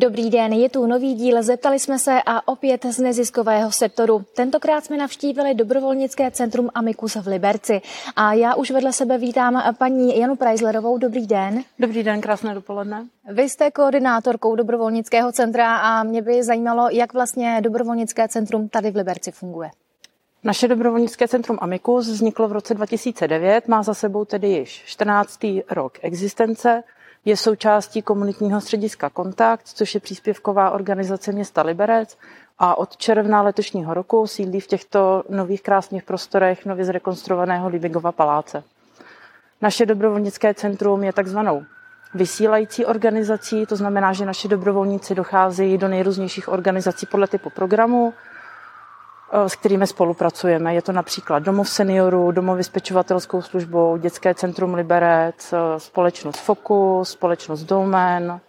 Dobrý den, je tu nový díl. Zeptali jsme se a opět z neziskového sektoru. Tentokrát jsme navštívili dobrovolnické centrum Amicus v Liberci. A já už vedle sebe vítám paní Janu Preislerovou. Dobrý den. Dobrý den, krásné dopoledne. Vy jste koordinátorkou dobrovolnického centra a mě by zajímalo, jak vlastně dobrovolnické centrum tady v Liberci funguje. Naše dobrovolnické centrum Amicus vzniklo v roce 2009, má za sebou tedy již 14. rok existence. Je součástí komunitního střediska Kontakt, což je příspěvková organizace města Liberec a od června letošního roku sídlí v těchto nových krásných prostorech nově zrekonstruovaného Libigova paláce. Naše dobrovolnické centrum je takzvanou vysílající organizací, to znamená, že naši dobrovolníci docházejí do nejrůznějších organizací podle typu programu, s kterými spolupracujeme. Je to například Domov seniorů, Domov s pečovatelskou službou, Dětské centrum Liberec, eh, společnost Fokus, společnost Dolmen,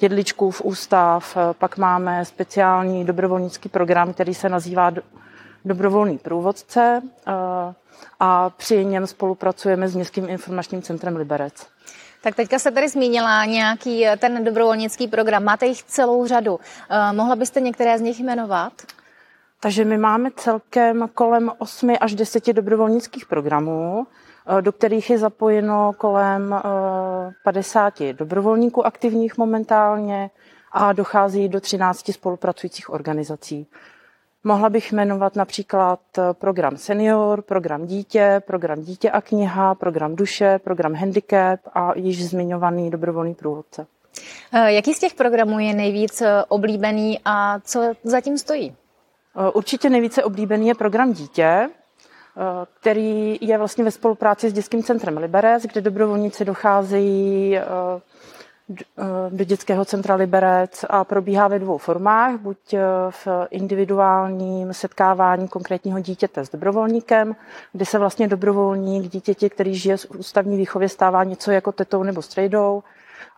Jedličkův ústav, eh, pak máme speciální dobrovolnický program, který se nazývá Dobrovolný průvodce a při něm spolupracujeme s Městským informačním centrem Liberec. Tak teďka se tady zmínila nějaký ten dobrovolnický program. Máte jich celou řadu. Mohla byste některé z nich jmenovat? Takže my máme celkem kolem 8 až 10 dobrovolnických programů, eh, do kterých je zapojeno kolem 50 eh, dobrovolníků aktivních momentálně a dochází do 13 spolupracujících organizací. Mohla bych jmenovat například eh, program Senior, program Dítě, program Dítě a kniha, program Duše, program Handicap a již zmiňovaný dobrovolný průvodce. Jaký z těch programů je nejvíc oblíbený a co zatím stojí? Eh, určitě nejvíce oblíbený je program Dítě, eh, který je vlastně ve spolupráci s Dětským centrem Liberec, kde dobrovolníci docházejí eh, do dětského centra Liberec a probíhá ve dvou formách, buď v individuálním setkávání konkrétního dítěte s dobrovolníkem, kdy se vlastně dobrovolník dítěti, který žije v ústavní výchově, stává něco jako tetou nebo strejdou,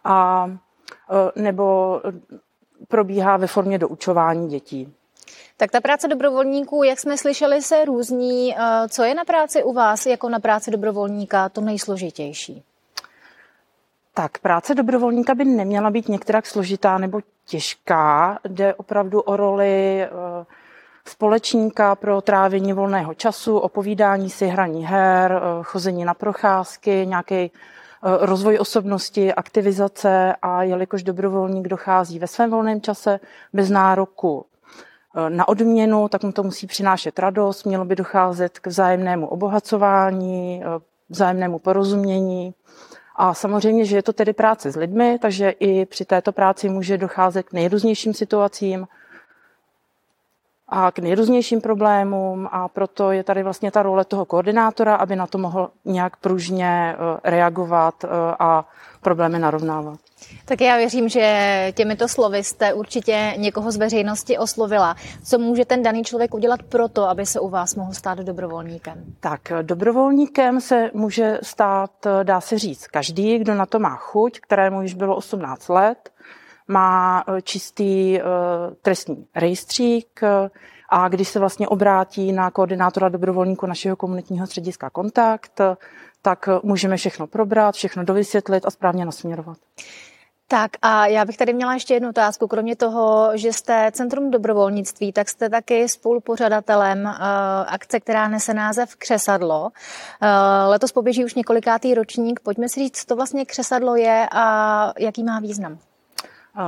a, nebo probíhá ve formě doučování dětí. Tak ta práce dobrovolníků, jak jsme slyšeli, se různí. Eh, co je na práci u vás jako na práci dobrovolníka to nejsložitější? Tak práce dobrovolníka by neměla být některak složitá nebo těžká. Jde opravdu o roli eh, společníka pro trávení volného času, opovídání si, hraní her, eh, chození na procházky, nějaký rozvoj osobnosti, aktivizace a jelikož dobrovolník dochází ve svém volném čase bez nároku na odměnu, tak mu to musí přinášet radost, mělo by docházet k vzájemnému obohacování, eh, vzájemnému porozumění. A samozřejmě, že je to tedy práce s lidmi, takže i při této práci může docházet k nejrůznějším situacím a k nejrůznějším problémům a proto je tady vlastně ta role toho koordinátora, aby na to mohl nějak pružně eh, reagovat a problémy narovnávat. Tak já věřím, že těmito slovy jste určitě někoho z veřejnosti oslovila. Co může ten daný člověk udělat pro to, aby se u vás mohl stát dobrovolníkem? Tak dobrovolníkem se může stát, dá se říct, každý, kdo na to má chuť, kterému již bylo 18 let, má eh, čistý uh, trestní rejstřík uh, a když se vlastně obrátí na koordinátora dobrovolníku našeho komunitního střediska Kontakt, tak můžeme všechno probrat, všechno dovysvětlit a správně nasměrovat. Tak a já bych tady měla ještě jednu otázku. Kromě toho, že jste Centrum dobrovolnictví, tak jste taky spolupořadatelem uh, akce, která nese název Křesadlo. Uh, letos poběží už několikátý ročník. Pojďme si říct, co to vlastně Křesadlo je a jaký má význam.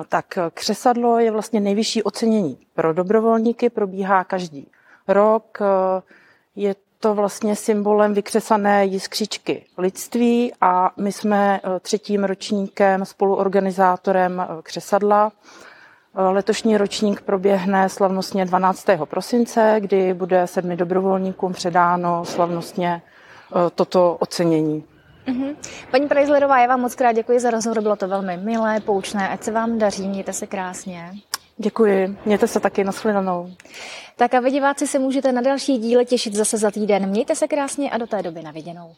Tak křesadlo je vlastně nejvyšší ocenění pro dobrovolníky, probíhá každý rok. Je to vlastně symbolem vykřesané jiskřičky lidství a my jsme eh, třetím ročníkem spoluorganizátorem eh, křesadla. Eh, letošní ročník proběhne slavnostně 12. prosince, kdy bude sedmi dobrovolníkům předáno slavnostně toto ocenění. Mm-hmm. Paní Preislerová, já vám moc krát děkuji za rozhovor, bylo to velmi milé, poučné, ať se vám daří, mějte se krásně. Děkuji, mějte se taky, nashledanou. Tak a vy diváci se můžete na další díle těšit zase za týden. Mějte se krásně a do té doby na viděnou.